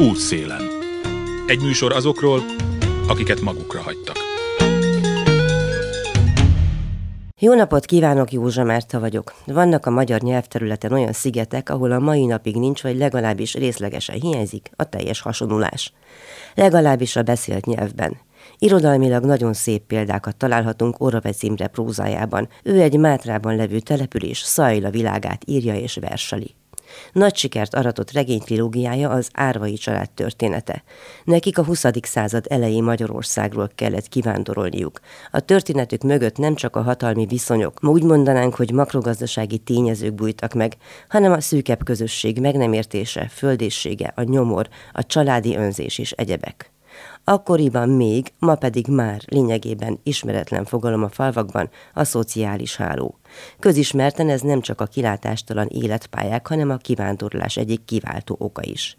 Útszélen. Egy műsor azokról, akiket magukra hagytak. Jó napot kívánok, Józsa Márta vagyok. Vannak a magyar nyelvterületen olyan szigetek, ahol a mai napig nincs, vagy legalábbis részlegesen hiányzik a teljes hasonulás. Legalábbis a beszélt nyelvben. Irodalmilag nagyon szép példákat találhatunk Oravec Imre prózájában. Ő egy Mátrában levő település Szajla világát írja és verseli. Nagy sikert aratott regény trilógiája az Árvai család története. Nekik a 20. század elejé Magyarországról kellett kivándorolniuk. A történetük mögött nem csak a hatalmi viszonyok, ma úgy mondanánk, hogy makrogazdasági tényezők bújtak meg, hanem a szűkebb közösség meg nem értése, földéssége, a nyomor, a családi önzés és egyebek. Akkoriban még, ma pedig már lényegében ismeretlen fogalom a falvakban a szociális háló. Közismerten ez nem csak a kilátástalan életpályák, hanem a kivándorlás egyik kiváltó oka is.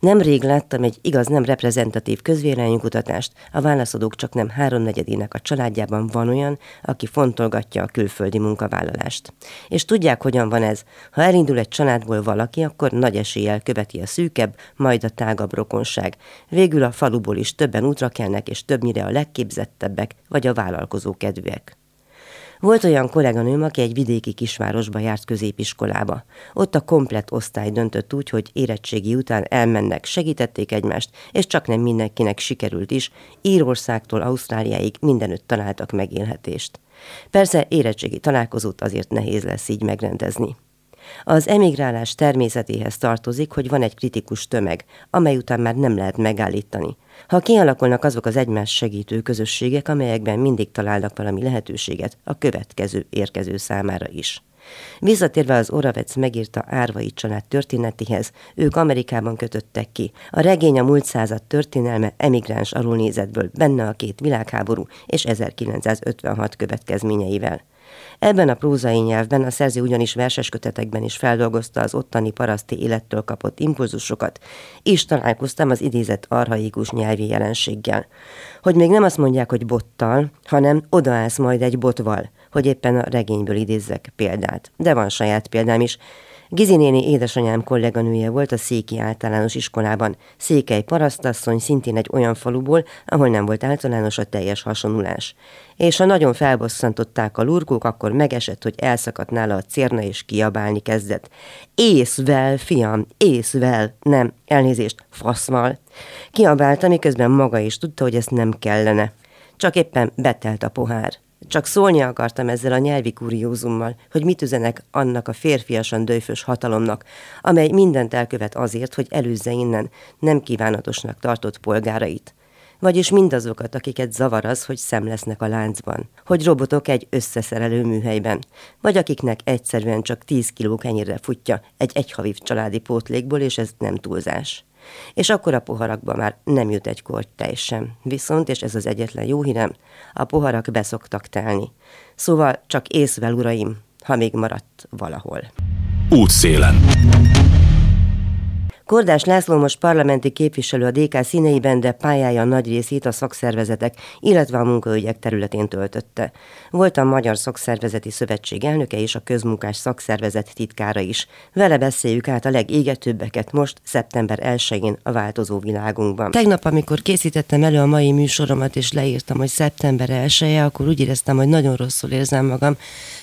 Nemrég láttam egy igaz nem reprezentatív közvéleménykutatást, a válaszadók csak nem háromnegyedének a családjában van olyan, aki fontolgatja a külföldi munkavállalást. És tudják, hogyan van ez. Ha elindul egy családból valaki, akkor nagy eséllyel követi a szűkebb, majd a tágabb rokonság. Végül a faluból is többen útra kelnek, és többnyire a legképzettebbek, vagy a vállalkozó kedvűek. Volt olyan kolléganőm, aki egy vidéki kisvárosba járt középiskolába. Ott a komplet osztály döntött úgy, hogy érettségi után elmennek, segítették egymást, és csak nem mindenkinek sikerült is, Írországtól Ausztráliáig mindenütt találtak megélhetést. Persze érettségi találkozót azért nehéz lesz így megrendezni. Az emigrálás természetéhez tartozik, hogy van egy kritikus tömeg, amely után már nem lehet megállítani. Ha kialakulnak azok az egymás segítő közösségek, amelyekben mindig találnak valami lehetőséget a következő érkező számára is. Visszatérve az Oravec megírta Árvai család történetéhez, ők Amerikában kötöttek ki. A regény a múlt század történelme emigráns alulnézetből, benne a két világháború és 1956 következményeivel. Ebben a prózai nyelvben a szerző ugyanis verses kötetekben is feldolgozta az ottani paraszti élettől kapott impulzusokat, és találkoztam az idézett arhaikus nyelvi jelenséggel. Hogy még nem azt mondják, hogy bottal, hanem odaállsz majd egy botval, hogy éppen a regényből idézzek példát. De van saját példám is, Gizi néni édesanyám kolléganője volt a Széki általános iskolában. Székely parasztasszony szintén egy olyan faluból, ahol nem volt általános a teljes hasonulás. És ha nagyon felbosszantották a lurkók, akkor megesett, hogy elszakadt nála a cérna és kiabálni kezdett. Észvel, fiam, észvel, nem, elnézést, faszval. Kiabálta, miközben maga is tudta, hogy ezt nem kellene. Csak éppen betelt a pohár. Csak szólni akartam ezzel a nyelvi kuriózummal, hogy mit üzenek annak a férfiasan döjfös hatalomnak, amely mindent elkövet azért, hogy előzze innen nem kívánatosnak tartott polgárait. Vagyis mindazokat, akiket zavar az, hogy szem lesznek a láncban, hogy robotok egy összeszerelő műhelyben, vagy akiknek egyszerűen csak 10 kiló kenyérre futja egy egyhavív családi pótlékból, és ez nem túlzás és akkor a poharakba már nem jut egy korty tej. Viszont, és ez az egyetlen jó hírem, a poharak beszoktak telni. Szóval csak észvel, uraim, ha még maradt valahol. Útszélen. Kordás László most parlamenti képviselő a DK színeiben, de pályája nagy részét a szakszervezetek, illetve a munkaügyek területén töltötte. Volt a Magyar Szakszervezeti Szövetség elnöke és a közmunkás szakszervezet titkára is. Vele beszéljük át a legégetőbbeket most, szeptember 1-én a változó világunkban. Tegnap, amikor készítettem elő a mai műsoromat, és leírtam, hogy szeptember 1 -e, akkor úgy éreztem, hogy nagyon rosszul érzem magam,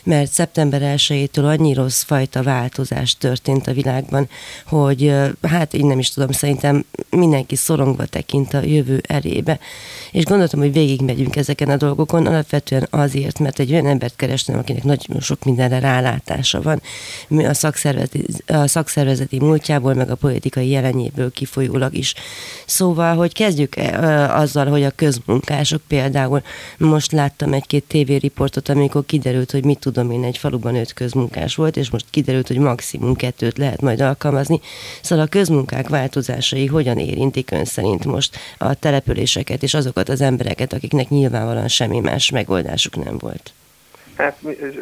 mert szeptember 1-től annyi rossz fajta változás történt a világban, hogy hát én nem is tudom, szerintem mindenki szorongva tekint a jövő elébe. És gondoltam, hogy végigmegyünk ezeken a dolgokon, alapvetően azért, mert egy olyan embert kerestem, akinek nagyon sok mindenre rálátása van, a szakszervezeti, a szakszervezeti múltjából, meg a politikai jelenjéből kifolyólag is. Szóval, hogy kezdjük azzal, hogy a közmunkások például, most láttam egy-két tévériportot, amikor kiderült, hogy mit tudom én, egy faluban öt közmunkás volt, és most kiderült, hogy maximum kettőt lehet majd alkalmazni. Szóval a közmunkák változásai hogyan érintik ön szerint most a településeket és azokat az embereket, akiknek nyilvánvalóan semmi más megoldásuk nem volt? Hát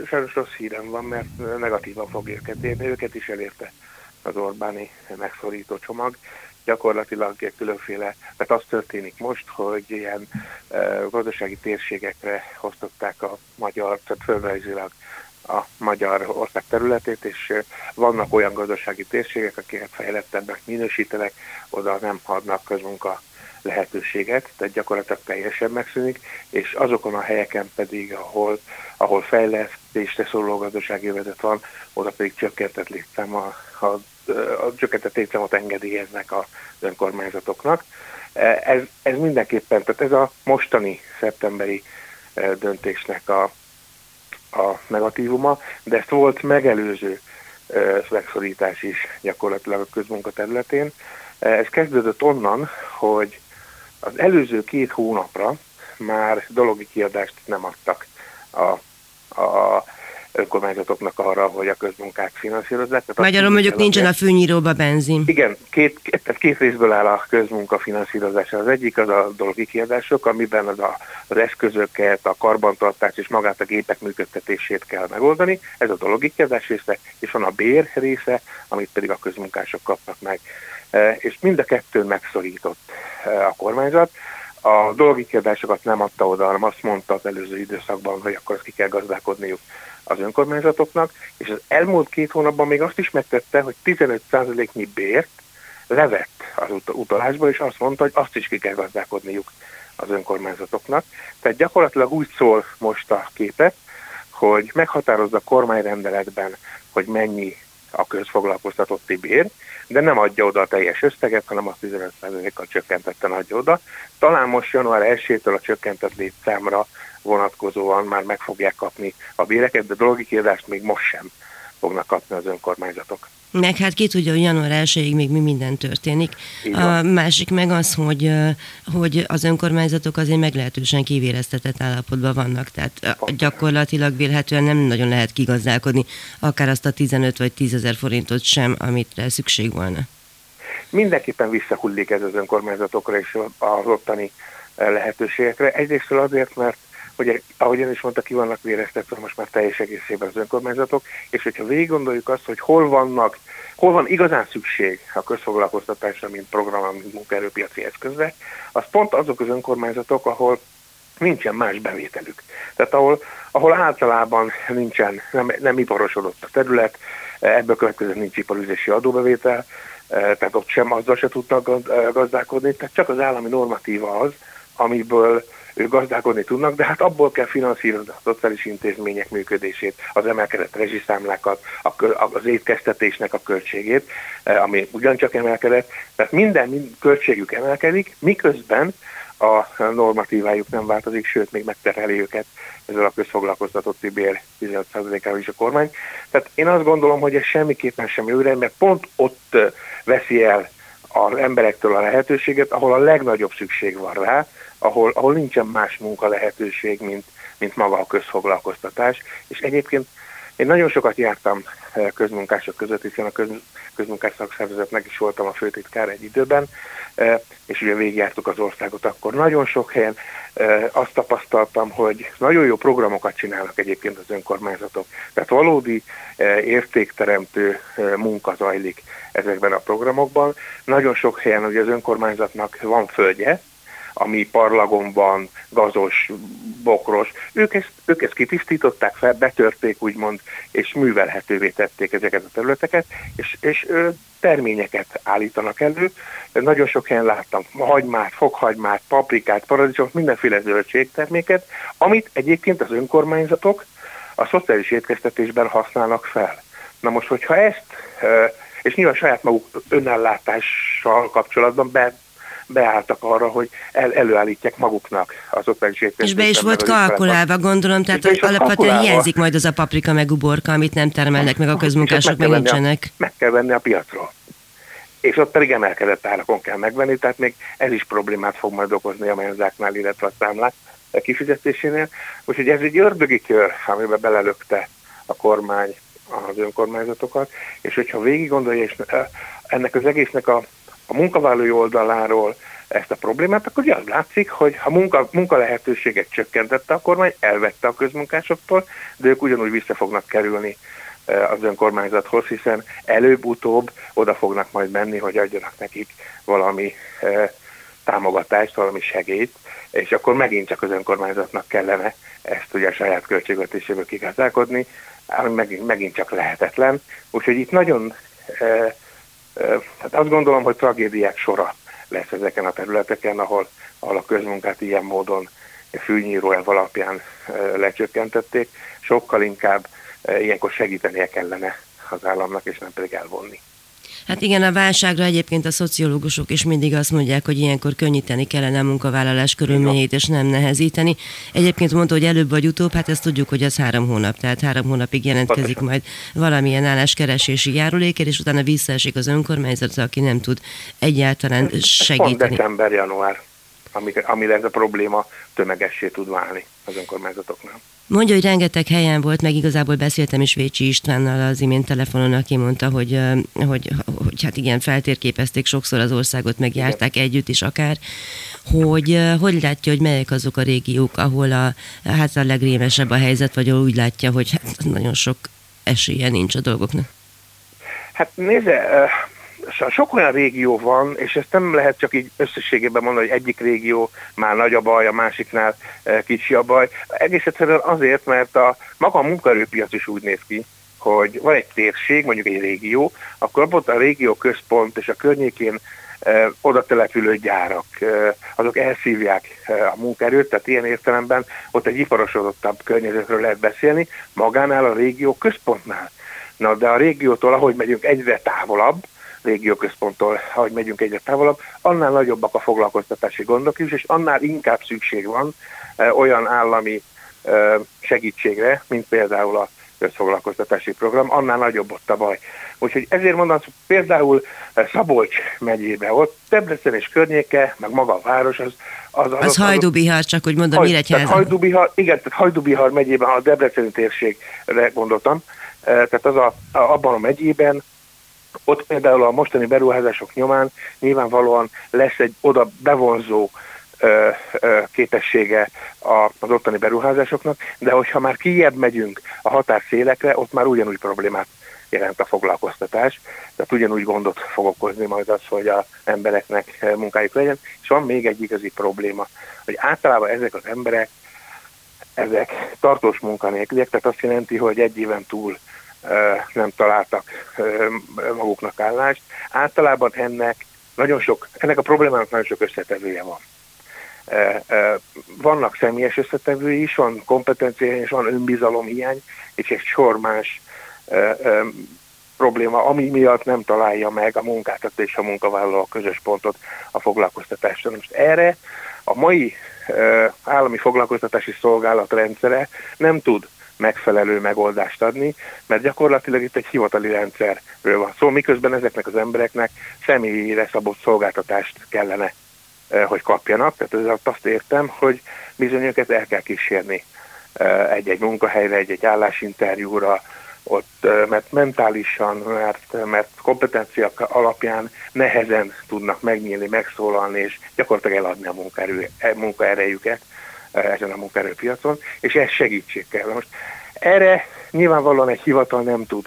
sajnos rossz hírem van, mert negatívan fog őket érni. Őket is elérte az Orbáni megszorító csomag. Gyakorlatilag különféle, mert az történik most, hogy ilyen uh, gazdasági térségekre osztották a magyar, tehát földrajzilag a magyar ország területét, és vannak olyan gazdasági térségek, akiket fejlettebbek minősítenek, oda nem adnak közmunka lehetőséget, tehát gyakorlatilag teljesen megszűnik, és azokon a helyeken pedig, ahol, ahol fejlesztésre szóló gazdasági vezet van, oda pedig csökkentett létszám a, a, a csökkentett létszámot engedélyeznek az önkormányzatoknak. Ez, ez mindenképpen, tehát ez a mostani szeptemberi döntésnek a, a negatívuma, de ezt volt megelőző megszorítás is gyakorlatilag a közmunka területén. Ez kezdődött onnan, hogy az előző két hónapra már dologi kiadást nem adtak a, a önkormányzatoknak arra, hogy a közmunkák finanszírozzák. Magyarul mondjuk nincsen a fűnyíróba benzin. Igen, két, két, két részből áll a közmunka finanszírozása. Az egyik az a dolgi kiadások, amiben az, a, az eszközöket, a karbantartást és magát a gépek működtetését kell megoldani. Ez a dolgi kiadás része, és van a bér része, amit pedig a közmunkások kapnak meg. E, és mind a kettőn megszorított e, a kormányzat. A dolgi kiadásokat nem adta oda, hanem azt mondta az előző időszakban, hogy akkor ki kell gazdálkodniuk az önkormányzatoknak, és az elmúlt két hónapban még azt is megtette, hogy 15%-nyi bért levett az ut- utalásba, és azt mondta, hogy azt is ki kell gazdálkodniuk az önkormányzatoknak. Tehát gyakorlatilag úgy szól most a képet, hogy meghatározza a kormányrendeletben, hogy mennyi a közfoglalkoztatotti bér, de nem adja oda a teljes összeget, hanem a 15%-kal csökkentetten adja oda. Talán most január 1-től a csökkentett létszámra vonatkozóan már meg fogják kapni a béreket, de dolgi kiadást még most sem fognak kapni az önkormányzatok. Meg hát ki tudja, hogy január 1 még mi minden történik. A másik meg az, hogy, hogy az önkormányzatok azért meglehetősen kivéreztetett állapotban vannak, tehát gyakorlatilag vélhetően nem nagyon lehet kigazdálkodni akár azt a 15 vagy 10 ezer forintot sem, amit szükség volna. Mindenképpen visszahullik ez az önkormányzatokra és az ottani lehetőségekre. Egyrészt azért, mert hogy ahogy ön is mondta, ki vannak véreztetve most már teljes egészében az önkormányzatok, és hogyha végig gondoljuk azt, hogy hol vannak, hol van igazán szükség a közfoglalkoztatásra, mint program, mint munkaerőpiaci eszközre, az pont azok az önkormányzatok, ahol nincsen más bevételük. Tehát ahol, ahol általában nincsen, nem, nem iparosodott a terület, ebből következően nincs iparüzési adóbevétel, tehát ott sem azzal se tudnak gazdálkodni, tehát csak az állami normatíva az, amiből ők gazdálkodni tudnak, de hát abból kell finanszírozni a szociális intézmények működését, az emelkedett rezsiszámlákat, az étkeztetésnek a költségét, eh, ami ugyancsak emelkedett. Tehát minden, költségük emelkedik, miközben a normatívájuk nem változik, sőt, még megterheli őket ezzel a közfoglalkoztatotti bér 15%-ával is a kormány. Tehát én azt gondolom, hogy ez semmiképpen sem jó mert pont ott eh, veszi el az emberektől a lehetőséget, ahol a legnagyobb szükség van rá, ahol, ahol nincsen más munka lehetőség, mint, mint maga a közfoglalkoztatás. És egyébként én nagyon sokat jártam eh, közmunkások között, hiszen a köz, közmunkás szakszervezetnek is voltam a főtitkár egy időben, eh, és ugye végigjártuk az országot, akkor nagyon sok helyen eh, azt tapasztaltam, hogy nagyon jó programokat csinálnak egyébként az önkormányzatok. Tehát valódi értékteremtő munka zajlik ezekben a programokban. Nagyon sok helyen ugye az önkormányzatnak van földje, ami parlagon van, gazos, bokros. Ők ezt, ők ezt kitisztították fel, betörték úgymond, és művelhetővé tették ezeket a területeket, és, és terményeket állítanak elő. Nagyon sok helyen láttam hagymát, fokhagymát, paprikát, paradicsomot, mindenféle zöldségterméket, amit egyébként az önkormányzatok a szociális étkeztetésben használnak fel. Na most, hogyha ezt, és nyilván saját maguk önellátással kapcsolatban be, beálltak arra, hogy el, előállítják maguknak az oktatási És be is volt kalkulálva, gondolom, tehát hogy alapvetően hiányzik majd az a paprika meg uborka, amit nem termelnek meg a közmunkások, meg nincsenek. A, meg kell venni a piacról. És ott pedig emelkedett árakon kell megvenni, tehát még ez is problémát fog majd okozni a menzáknál, illetve a számlák kifizetésénél. Úgyhogy ez egy ördögi kör, amiben belelökte a kormány az önkormányzatokat, és hogyha végig gondolja, és ennek az egésznek a a munkavállalói oldaláról ezt a problémát, akkor ugye az látszik, hogy a munka, munka lehetőséget csökkentette a kormány, elvette a közmunkásoktól, de ők ugyanúgy vissza fognak kerülni e, az önkormányzathoz, hiszen előbb-utóbb oda fognak majd menni, hogy adjanak nekik valami e, támogatást, valami segélyt, és akkor megint csak az önkormányzatnak kellene ezt ugye a saját költségvetéséből kigazdálkodni, ami megint, megint csak lehetetlen. Úgyhogy itt nagyon, e, hát azt gondolom, hogy tragédiák sora lesz ezeken a területeken, ahol, ahol a közmunkát ilyen módon fűnyíró elv alapján lecsökkentették. Sokkal inkább ilyenkor segítenie kellene az államnak, és nem pedig elvonni. Hát igen, a válságra egyébként a szociológusok is mindig azt mondják, hogy ilyenkor könnyíteni kellene a munkavállalás körülményét, és nem nehezíteni. Egyébként mondta, hogy előbb vagy utóbb, hát ezt tudjuk, hogy az három hónap, tehát három hónapig jelentkezik majd valamilyen álláskeresési járulékért, és utána visszaesik az önkormányzat, aki nem tud egyáltalán segíteni. Pont december, január, amire ez a probléma tömegessé tud válni az önkormányzatoknál. Mondja, hogy rengeteg helyen volt, meg igazából beszéltem is Vécsi Istvánnal az imént telefonon, aki mondta, hogy, hogy, hogy hát igen, feltérképezték sokszor az országot, megjárták igen. együtt is akár, hogy hogy látja, hogy melyek azok a régiók, ahol a, hát a legrémesebb a helyzet, vagy úgy látja, hogy hát nagyon sok esélye nincs a dolgoknak. Hát nézze, sok olyan régió van, és ezt nem lehet csak így összességében mondani, hogy egyik régió már nagy a baj, a másiknál e, kicsi a baj. Egész egyszerűen azért, mert a maga a munkaerőpiac is úgy néz ki, hogy van egy térség, mondjuk egy régió, akkor abban a régió központ és a környékén eh, oda települő gyárak, eh, azok elszívják a munkaerőt, tehát ilyen értelemben ott egy iparosodottabb környezetről lehet beszélni, magánál a régió központnál. Na, de a régiótól, ahogy megyünk egyre távolabb, régióközponttól, ahogy megyünk egyre távolabb, annál nagyobbak a foglalkoztatási gondok is, és annál inkább szükség van e, olyan állami e, segítségre, mint például a közfoglalkoztatási program, annál nagyobb ott a baj. Úgyhogy ezért mondom, hogy például e, Szabolcs megyébe, ott Debrecen és környéke, meg maga a város, az... Az, az, az Hajdubihar, csak hogy mondom, mire tehát Hajdubihar, igen, tehát Hajdubihar megyében, a Debreceni térségre gondoltam, tehát az a, a, abban a megyében ott például a mostani beruházások nyomán nyilvánvalóan lesz egy oda bevonzó ö, ö, képessége az ottani beruházásoknak, de hogyha már kijebb megyünk a határszélekre, ott már ugyanúgy problémát jelent a foglalkoztatás, tehát ugyanúgy gondot fog okozni majd az, hogy az embereknek munkájuk legyen. És van még egy igazi probléma, hogy általában ezek az emberek, ezek tartós munkanélküliek, tehát azt jelenti, hogy egy éven túl nem találtak maguknak állást. Általában ennek nagyon sok, ennek a problémának nagyon sok összetevője van. Vannak személyes összetevői is, van kompetencia és van önbizalomhiány, és egy sor más probléma, ami miatt nem találja meg a munkáltató és a munkavállaló a közös pontot a foglalkoztatásra. Most erre a mai állami foglalkoztatási szolgálat rendszere nem tud megfelelő megoldást adni, mert gyakorlatilag itt egy hivatali rendszerről van szó, szóval miközben ezeknek az embereknek személyére szabott szolgáltatást kellene, hogy kapjanak. Tehát ez azt értem, hogy bizony őket el kell kísérni egy-egy munkahelyre, egy-egy állásinterjúra, ott, mert mentálisan, mert, mert kompetencia alapján nehezen tudnak megnyílni, megszólalni, és gyakorlatilag eladni a munkaerő, munkaerejüket ezen a munkaerőpiacon, és ez segítség kell. Most erre nyilvánvalóan egy hivatal nem tud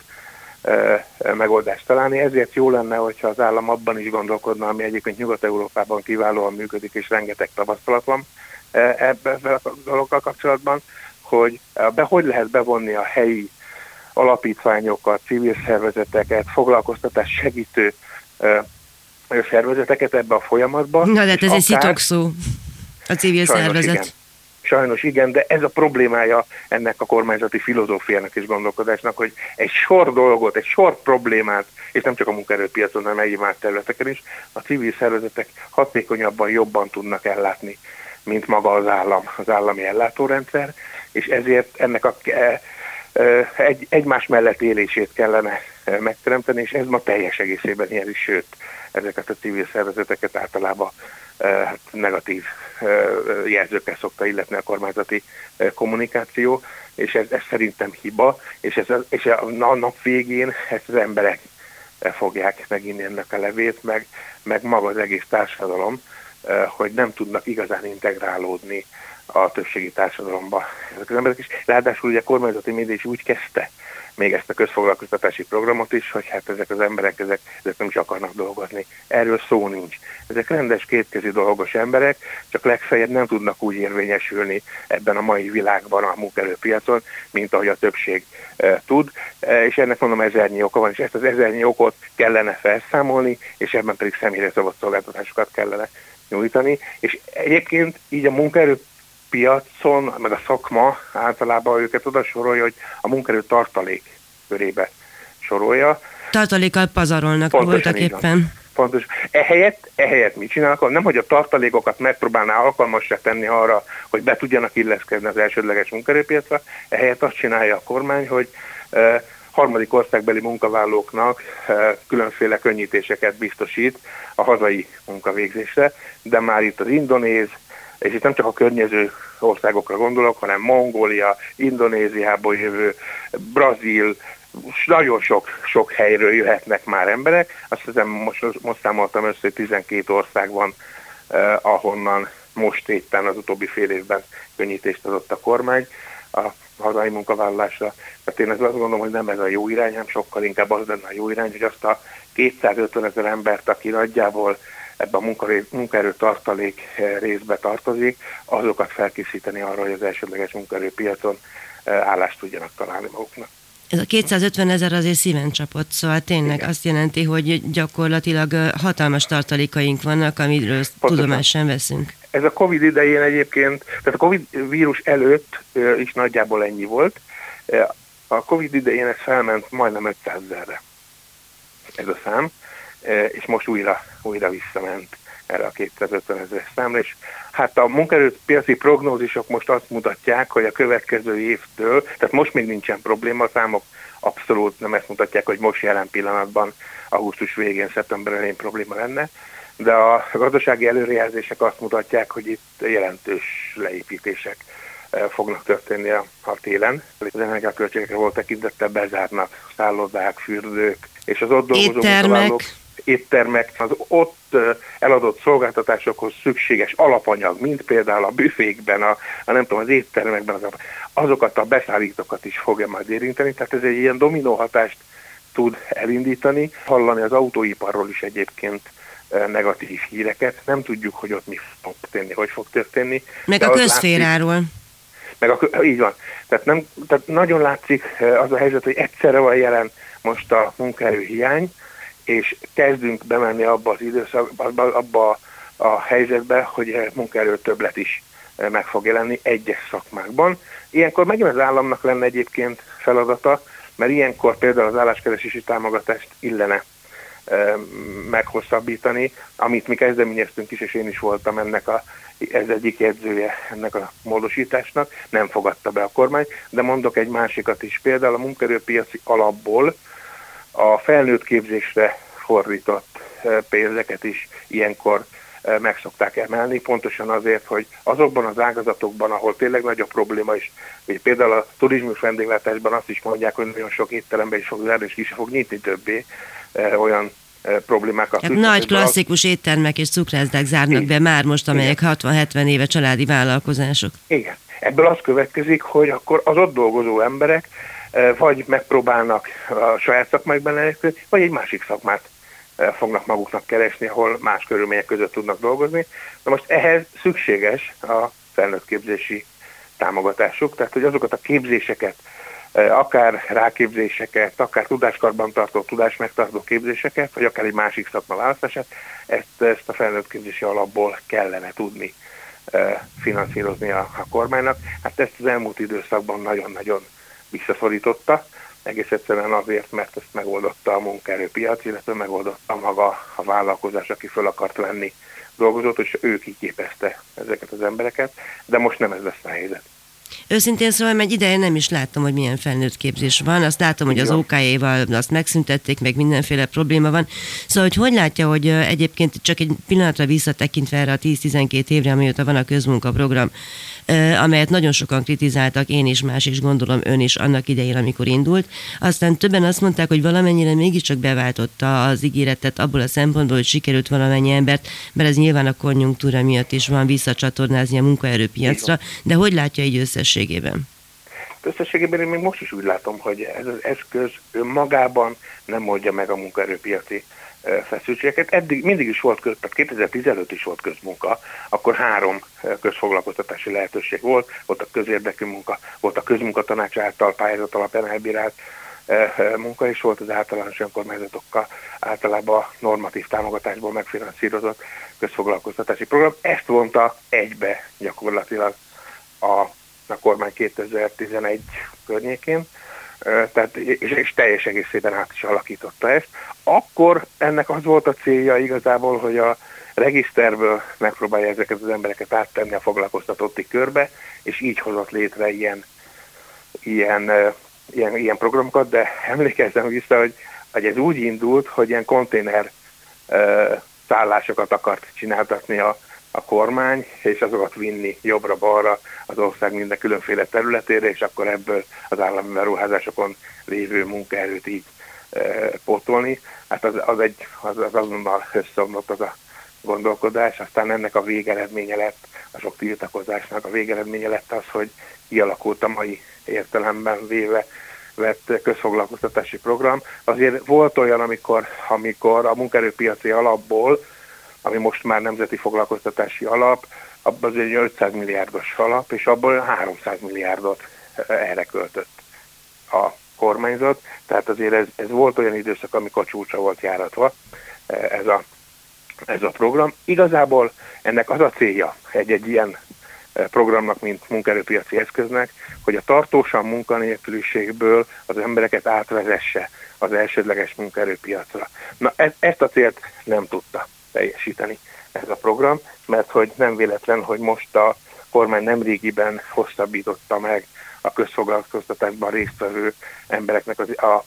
megoldást találni, ezért jó lenne, hogyha az állam abban is gondolkodna, ami egyébként Nyugat-Európában kiválóan működik, és rengeteg tapasztalat van ebben a dologgal kapcsolatban, hogy be hogy lehet bevonni a helyi alapítványokat, civil szervezeteket, foglalkoztatás segítő szervezeteket ebbe a folyamatba. Na, de hát ez egy szitokszó, a civil szervezet. Igen. Sajnos igen, de ez a problémája ennek a kormányzati filozófiának és gondolkodásnak, hogy egy sor dolgot, egy sor problémát, és nem csak a munkaerőpiacon, hanem egyéb más területeken is, a civil szervezetek hatékonyabban, jobban tudnak ellátni, mint maga az állam, az állami ellátórendszer, és ezért ennek a e, e, egy, egymás mellett élését kellene e, megteremteni, és ez ma teljes egészében ilyen is, sőt, ezeket a civil szervezeteket általában negatív jelzőkkel szokta illetni a kormányzati kommunikáció, és ez, ez szerintem hiba, és, ez, és a nap végén ezt az emberek fogják meginni ennek a levét, meg, meg maga az egész társadalom, hogy nem tudnak igazán integrálódni a többségi társadalomba ezek az emberek is. Ráadásul ugye a kormányzati média is úgy kezdte még ezt a közfoglalkoztatási programot is, hogy hát ezek az emberek ezek, ezek nem is akarnak dolgozni. Erről szó nincs. Ezek rendes kétkezi dolgos emberek, csak legfeljebb nem tudnak úgy érvényesülni ebben a mai világban a munkerőpiacon, mint ahogy a többség e, tud, e, és ennek mondom ezernyi oka van, és ezt az ezernyi okot kellene felszámolni, és ebben pedig személyre szabott szolgáltatásokat kellene nyújtani, és egyébként így a munkaerő piacon, meg a szakma általában őket oda sorolja, hogy a munkerő tartalék körébe sorolja. Tartalékkal pazarolnak voltak éppen. Pontos. Ehelyett, ehelyett mit csinálnak? Nem, hogy a tartalékokat megpróbálná alkalmassá tenni arra, hogy be tudjanak illeszkedni az elsődleges munkerőpiacra, ehelyett azt csinálja a kormány, hogy e, harmadik országbeli munkavállalóknak e, különféle könnyítéseket biztosít a hazai munkavégzésre, de már itt az indonéz, és itt nem csak a környező országokra gondolok, hanem Mongólia, Indonéziából jövő, Brazil, nagyon sok, sok helyről jöhetnek már emberek. Azt hiszem, most, most számoltam össze, hogy 12 ország van, eh, ahonnan most éppen az utóbbi fél évben könnyítést adott a kormány a hazai munkavállalásra. Tehát én azt gondolom, hogy nem ez a jó irány, hanem sokkal inkább az lenne a jó irány, hogy azt a 250 ezer embert, aki nagyjából ebben a munkaerő tartalék eh, részbe tartozik, azokat felkészíteni arra, hogy az elsődleges munkaerőpiacon eh, állást tudjanak találni maguknak. Ez a 250 ezer azért szíven csapott, szóval tényleg Igen. azt jelenti, hogy gyakorlatilag eh, hatalmas tartalékaink vannak, amiről Pontosan. tudomást sem veszünk. Ez a Covid idején egyébként, tehát a Covid vírus előtt is nagyjából ennyi volt. A Covid idején ez felment majdnem 500 ezerre ez a szám, és most újra újra visszament erre a 250 ezer számra, és hát a munkaerőpiaci prognózisok most azt mutatják, hogy a következő évtől, tehát most még nincsen probléma, a számok abszolút nem ezt mutatják, hogy most jelen pillanatban, augusztus végén, szeptember elején probléma lenne, de a gazdasági előrejelzések azt mutatják, hogy itt jelentős leépítések eh, fognak történni a, a télen. Az energiaköltségekre volt tekintettel bezárnak szállodák, fürdők, és az ott dolgozó munkavállalók éttermek, az ott eladott szolgáltatásokhoz szükséges alapanyag, mint például a büfékben, a, a nem tudom, az éttermekben, az, azokat a beszállítókat is fogja majd érinteni, tehát ez egy ilyen dominó hatást tud elindítani. Hallani az autóiparról is egyébként negatív híreket. Nem tudjuk, hogy ott mi fog történni, hogy fog történni. Meg a közféráról. meg a, így van. Tehát, nem, tehát nagyon látszik az a helyzet, hogy egyszerre van jelen most a munkaerőhiány, és kezdünk bemenni abba az időszakba, abba a helyzetbe, hogy munkaerő többlet is eh, meg fog jelenni egyes szakmákban. Ilyenkor megint az államnak lenne egyébként feladata, mert ilyenkor például az álláskeresési támogatást illene e, meghosszabbítani, amit mi kezdeményeztünk is, és én is voltam ennek a, ez egyik jegyzője ennek a módosításnak, nem fogadta be a kormány, de mondok egy másikat is, például a munkerőpiaci alapból a felnőtt képzésre fordított eh, pénzeket is ilyenkor eh, meg szokták emelni, pontosan azért, hogy azokban az ágazatokban, ahol tényleg nagy a probléma is, hogy például a turizmus vendéglátásban azt is mondják, hogy nagyon sok étterembe is fog zárni, és ki sem fog nyitni többé eh, olyan problémákat. Hát nagy klasszikus az... éttermek és cukrászdák zárnak be már most, amelyek 60-70 éve családi vállalkozások. Igen. Ebből az következik, hogy akkor az ott dolgozó emberek vagy megpróbálnak a saját szakmákban elérkezni, vagy egy másik szakmát fognak maguknak keresni, ahol más körülmények között tudnak dolgozni. Na most ehhez szükséges a felnőttképzési támogatásuk, tehát hogy azokat a képzéseket, akár ráképzéseket, akár tudáskarban tartó, tudás megtartó képzéseket, vagy akár egy másik szakma választását, ezt, ezt a felnőttképzési alapból kellene tudni finanszírozni a, a kormánynak. Hát ezt az elmúlt időszakban nagyon-nagyon visszaszorította, egész egyszerűen azért, mert ezt megoldotta a munkaerőpiac, illetve megoldotta maga a vállalkozás, aki föl akart venni dolgozót, és ő kiképezte ezeket az embereket, de most nem ez lesz a helyzet. Őszintén szóval egy ideje nem is láttam, hogy milyen felnőtt képzés van. Azt látom, hogy az OK-éval azt megszüntették, meg mindenféle probléma van. Szóval, hogy hogy látja, hogy egyébként csak egy pillanatra visszatekintve erre a 10-12 évre, amióta van a közmunkaprogram, amelyet nagyon sokan kritizáltak, én is, más is, gondolom ön is annak idején, amikor indult. Aztán többen azt mondták, hogy valamennyire mégiscsak beváltotta az ígéretet abból a szempontból, hogy sikerült valamennyi embert, mert ez nyilván a konjunktúra miatt is van visszacsatornázni a munkaerőpiacra, de hogy látja így összességében? Összességében én még most is úgy látom, hogy ez az eszköz önmagában nem oldja meg a munkaerőpiaci feszültségeket. Eddig mindig is volt köz, tehát 2015 is volt közmunka, akkor három közfoglalkoztatási lehetőség volt, volt a közérdekű munka, volt a közmunkatanács által pályázat alapján elbírált munka is volt az általános önkormányzatokkal általában normatív támogatásból megfinanszírozott közfoglalkoztatási program. Ezt vonta egybe gyakorlatilag a, a kormány 2011 környékén, tehát, és, és teljes egészében át is alakította ezt. Akkor ennek az volt a célja igazából, hogy a regiszterből megpróbálja ezeket az embereket áttenni a foglalkoztatotti körbe, és így hozott létre ilyen, ilyen, ilyen, ilyen programokat, de emlékezzem vissza, hogy, hogy ez úgy indult, hogy ilyen konténer szállásokat akart csináltatni a, a kormány, és azokat vinni jobbra-balra az ország minden különféle területére, és akkor ebből az állami beruházásokon lévő munkaerőt így e, pótolni. Hát az, az, egy, az, az azonnal összeomlott az a gondolkodás, aztán ennek a végeredménye lett, a sok tiltakozásnak a végeredménye lett az, hogy kialakult a mai értelemben véve vett közfoglalkoztatási program. Azért volt olyan, amikor, amikor a munkerőpiaci alapból ami most már nemzeti foglalkoztatási alap, abban az egy 500 milliárdos alap, és abból 300 milliárdot eh, erre költött a kormányzat. Tehát azért ez, ez volt olyan időszak, amikor csúcsa volt járatva eh, ez a, ez a program. Igazából ennek az a célja egy-egy ilyen eh, programnak, mint munkaerőpiaci eszköznek, hogy a tartósan munkanélküliségből az embereket átvezesse az elsődleges munkaerőpiacra. Na e, ezt a célt nem tudta teljesíteni ez a program, mert hogy nem véletlen, hogy most a kormány nem régiben hosszabbította meg a közfoglalkoztatásban résztvevő embereknek az a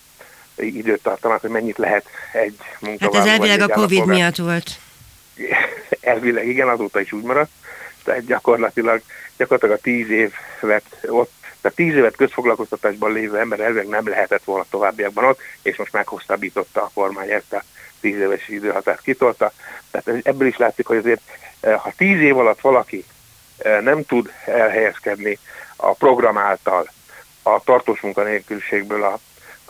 időtartamát, hogy mennyit lehet egy munkavállaló. Hát ez elvileg a Covid miatt volt. Elvileg igen, azóta is úgy maradt. Tehát gyakorlatilag, gyakorlatilag a tíz évet ott, tehát tíz évet közfoglalkoztatásban lévő ember elvileg nem lehetett volna továbbiakban ott, és most meghosszabbította a kormány ezt a tíz éves időhatárt kitolta. Tehát ebből is látszik, hogy azért eh, ha tíz év alatt valaki eh, nem tud elhelyezkedni a program által a tartós munkanélküliségből a,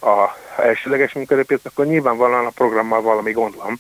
a elsőleges munkaerőpiac, akkor nyilvánvalóan a programmal valami gond van,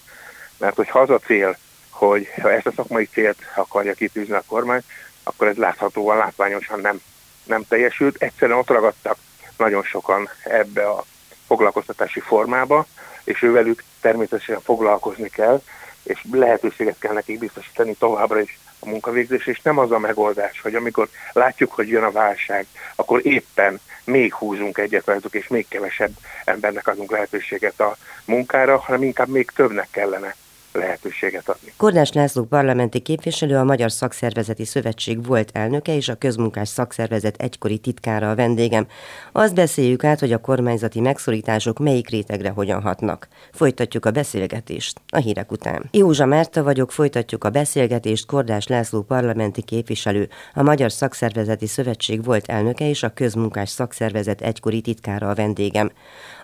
mert hogyha az a cél, hogy ha ezt a szakmai célt akarja kitűzni a kormány, akkor ez láthatóan, látványosan nem, nem teljesült. Egyszerűen ott ragadtak nagyon sokan ebbe a foglalkoztatási formába, és ővelük természetesen foglalkozni kell, és lehetőséget kell nekik biztosítani továbbra is a munkavégzés, és nem az a megoldás, hogy amikor látjuk, hogy jön a válság, akkor éppen még húzunk egyet rajtuk, és még kevesebb embernek adunk lehetőséget a munkára, hanem inkább még többnek kellene lehetőséget adni. Kordás László parlamenti képviselő, a Magyar Szakszervezeti Szövetség volt elnöke és a közmunkás szakszervezet egykori titkára a vendégem. Azt beszéljük át, hogy a kormányzati megszorítások melyik rétegre hogyan hatnak. Folytatjuk a beszélgetést a hírek után. Józsa Márta vagyok, folytatjuk a beszélgetést Kordás László parlamenti képviselő, a Magyar Szakszervezeti Szövetség volt elnöke és a közmunkás szakszervezet egykori titkára a vendégem.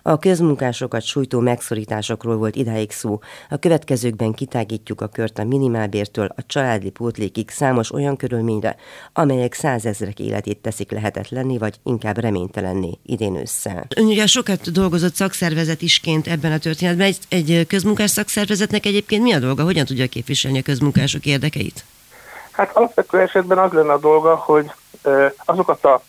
A közmunkásokat sújtó megszorításokról volt idáig szó. A következőkben kitágítjuk a kört a minimálbértől a családi pótlékig számos olyan körülményre, amelyek százezrek életét teszik lehetetlenni, vagy inkább reménytelenné idén ősszel. Ön ugye sokat dolgozott szakszervezet isként ebben a történetben. Egy, egy közmunkás szakszervezetnek egyébként mi a dolga? Hogyan tudja képviselni a közmunkások érdekeit? Hát alapvető esetben az lenne a dolga, hogy azokat a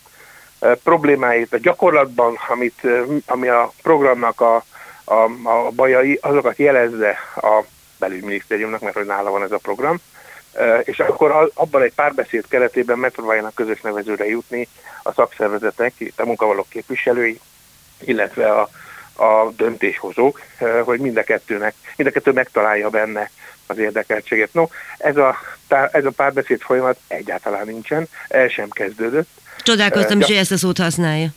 problémáit. A gyakorlatban, amit, ami a programnak a, a, a bajai, azokat jelezze a belügyminisztériumnak, mert hogy nála van ez a program, és akkor abban egy párbeszéd keretében megpróbáljanak közös nevezőre jutni a szakszervezetek, a munkavállalók képviselői, illetve a, a döntéshozók, hogy mind a kettőnek, mind a kettő megtalálja benne az érdekeltséget. No, ez a, ez a párbeszéd folyamat egyáltalán nincsen, el sem kezdődött, Csodálkoztam is, hogy ezt a szót használja.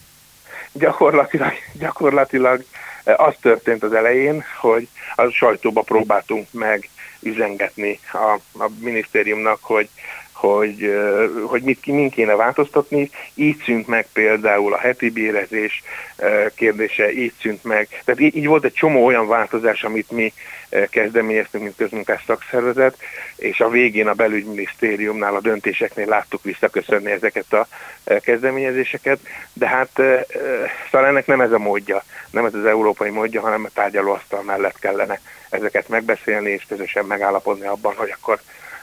Gyakorlatilag, gyakorlatilag az történt az elején, hogy a sajtóba próbáltunk meg üzengetni a, a minisztériumnak, hogy, hogy, hogy mit, min kéne változtatni. Így szűnt meg például a heti bérezés kérdése, így szűnt meg. Tehát így, így volt egy csomó olyan változás, amit mi kezdeményeztünk, mint közmunkás szakszervezet, és a végén a belügyminisztériumnál a döntéseknél láttuk visszaköszönni ezeket a kezdeményezéseket, de hát talán ennek nem ez a módja, nem ez az európai módja, hanem a tárgyalóasztal mellett kellene ezeket megbeszélni, és közösen megállapodni abban, hogy akkor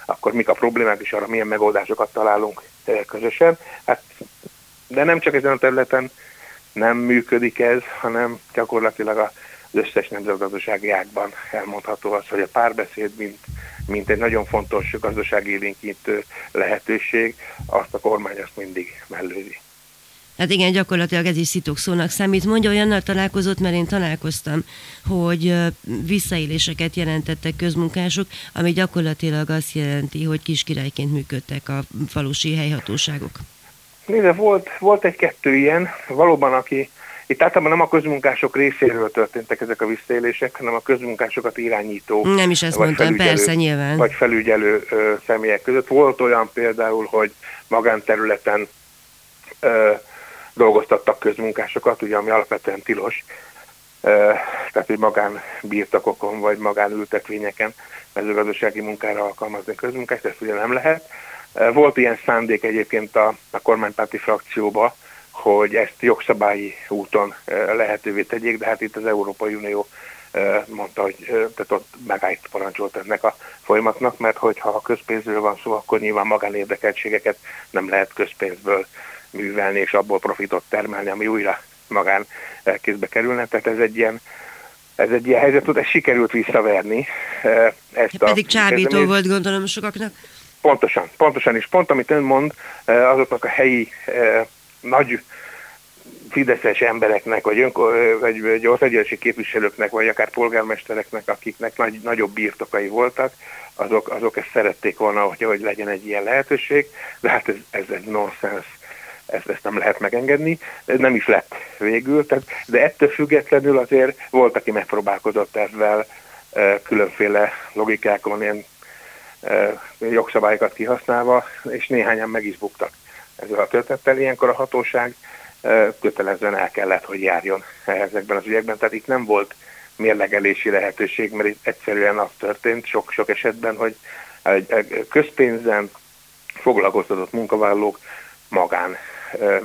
akkor mik a problémák, és arra milyen megoldásokat találunk eh, közösen. Hát, de nem csak ezen a területen nem működik ez, hanem gyakorlatilag az összes nemzetgazdasági ágban elmondható az, hogy a párbeszéd, mint, mint egy nagyon fontos gazdasági élénkítő lehetőség, azt a kormány azt mindig mellőzi. Hát igen, gyakorlatilag ez is szitokszónak számít. Mondja, olyannal találkozott, mert én találkoztam, hogy visszaéléseket jelentettek közmunkások, ami gyakorlatilag azt jelenti, hogy kiskirályként működtek a falusi helyhatóságok. Nézze, volt, volt egy-kettő ilyen, valóban aki itt általában nem a közmunkások részéről történtek ezek a visszaélések, hanem a közmunkásokat irányító. Nem is ezt mondtam, persze, nyilván. Vagy felügyelő ö, személyek között. Volt olyan például, hogy magánterületen ö, dolgoztattak közmunkásokat, ugye ami alapvetően tilos, tehát hogy magánbirtokokon vagy magánültetvényeken mezőgazdasági munkára alkalmazni közmunkást, ezt ugye nem lehet. Volt ilyen szándék egyébként a, a kormánypárti frakcióba, hogy ezt jogszabályi úton lehetővé tegyék, de hát itt az Európai Unió mondta, hogy tehát ott megállt parancsolt ennek a folyamatnak, mert hogyha a közpénzről van szó, akkor nyilván magánérdekeltségeket nem lehet közpénzből művelni, és abból profitot termelni, ami újra magán kézbe kerülne. Tehát ez egy ilyen ez egy ilyen helyzet, ez sikerült visszaverni. Ezt Pedig csábító volt, gondolom, sokaknak. Pontosan, pontosan, és pont amit ön mond, azoknak a helyi nagy fideszes embereknek, vagy, önkor, vagy, vagy országgyűlési képviselőknek, vagy akár polgármestereknek, akiknek nagy, nagyobb birtokai voltak, azok, azok ezt szerették volna, hogy, hogy legyen egy ilyen lehetőség, de hát ez, ez egy nonsens ezt, ezt nem lehet megengedni, ez nem is lett végül, tehát, de ettől függetlenül azért volt, aki megpróbálkozott ezzel különféle logikákon, ilyen jogszabályokat kihasználva, és néhányan meg is buktak ezzel a történettel. Ilyenkor a hatóság kötelezően el kellett, hogy járjon ezekben az ügyekben. Tehát itt nem volt mérlegelési lehetőség, mert itt egyszerűen az történt sok-sok esetben, hogy közpénzen foglalkoztatott munkavállalók magán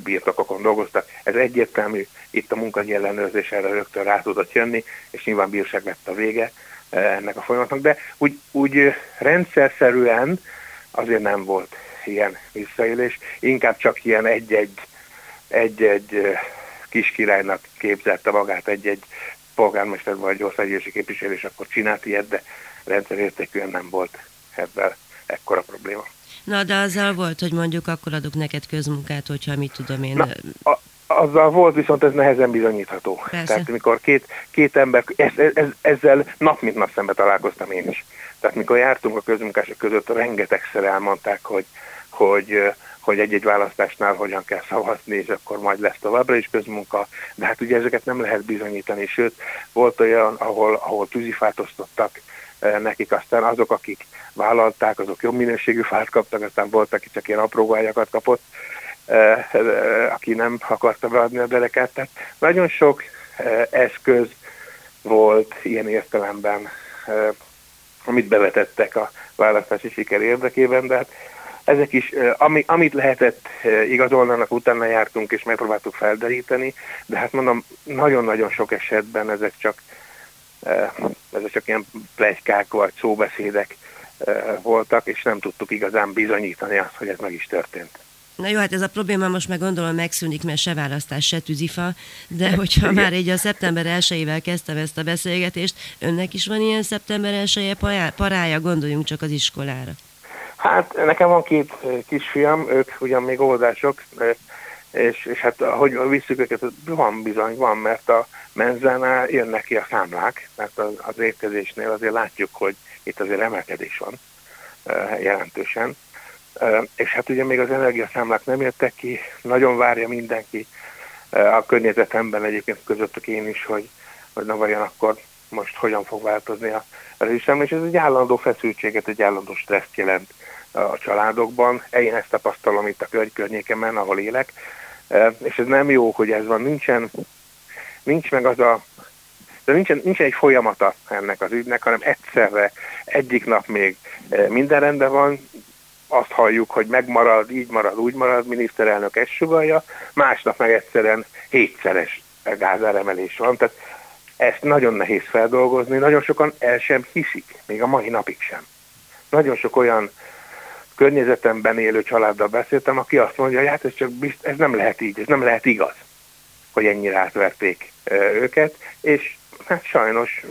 birtokokon dolgoztak. Ez egyértelmű, itt a munkanyi ellenőrzés erre rögtön rá tudott jönni, és nyilván bírság lett a vége ennek a folyamatnak, de úgy, úgy rendszerszerűen azért nem volt ilyen visszaélés, inkább csak ilyen egy-egy egy-egy kis királynak képzelte magát egy-egy polgármester vagy országgyűlési képviselő, akkor csinált ilyet, de rendszerértékűen nem volt ebben ekkora probléma. Na, de azzal volt, hogy mondjuk akkor adok neked közmunkát, hogyha mit tudom én... Na, a, azzal volt, viszont ez nehezen bizonyítható. Persze. Tehát mikor két, két ember, ez, ez, ezzel nap mint nap szembe találkoztam én is. Tehát mikor jártunk a közmunkások között, rengetegszer elmondták, hogy, hogy, hogy egy-egy választásnál hogyan kell szavazni, és akkor majd lesz továbbra is közmunka. De hát ugye ezeket nem lehet bizonyítani, sőt, volt olyan, ahol, ahol tűzifát osztottak nekik, aztán azok, akik vállalták, azok jobb minőségű fát kaptak, aztán volt, aki csak ilyen apró kapott, aki nem akarta beadni a dereket. Tehát nagyon sok eszköz volt ilyen értelemben, amit bevetettek a választási siker érdekében, de hát ezek is, ami, amit lehetett igazolnának, utána jártunk és megpróbáltuk felderíteni, de hát mondom, nagyon-nagyon sok esetben ezek csak, ezek csak ilyen plegykák vagy szóbeszédek, voltak, és nem tudtuk igazán bizonyítani azt, hogy ez meg is történt. Na jó, hát ez a probléma most meg gondolom megszűnik, mert se választás, se tűzifa, de hogyha már így a szeptember 1 kezdtem ezt a beszélgetést, önnek is van ilyen szeptember 1 parája, gondoljunk csak az iskolára. Hát nekem van két kisfiam, ők ugyan még oldások, és, és hát ahogy visszük őket, van bizony, van, mert a menzánál jönnek ki a számlák, mert az, az étkezésnél azért látjuk, hogy itt azért emelkedés van jelentősen. És hát ugye még az energiaszámlák nem jöttek ki, nagyon várja mindenki a környezetemben egyébként közöttük én is, hogy, hogy na vajon akkor most hogyan fog változni a rezsiszem, és ez egy állandó feszültséget, egy állandó stresszt jelent a családokban. Én ezt tapasztalom itt a kör környékemen, ahol élek, és ez nem jó, hogy ez van. Nincsen, nincs meg az a de nincsen, nincsen egy folyamata ennek az ügynek, hanem egyszerre egyik nap még minden rendben van, azt halljuk, hogy megmarad, így marad, úgy marad, miniszterelnök ezt sugalja, másnap meg egyszerűen hétszeres gázáremelés van. Tehát ezt nagyon nehéz feldolgozni, nagyon sokan el sem hiszik, még a mai napig sem. Nagyon sok olyan környezetemben élő családdal beszéltem, aki azt mondja, hogy hát ez, csak bizt, ez nem lehet így, ez nem lehet igaz, hogy ennyire átverték őket, és hát sajnos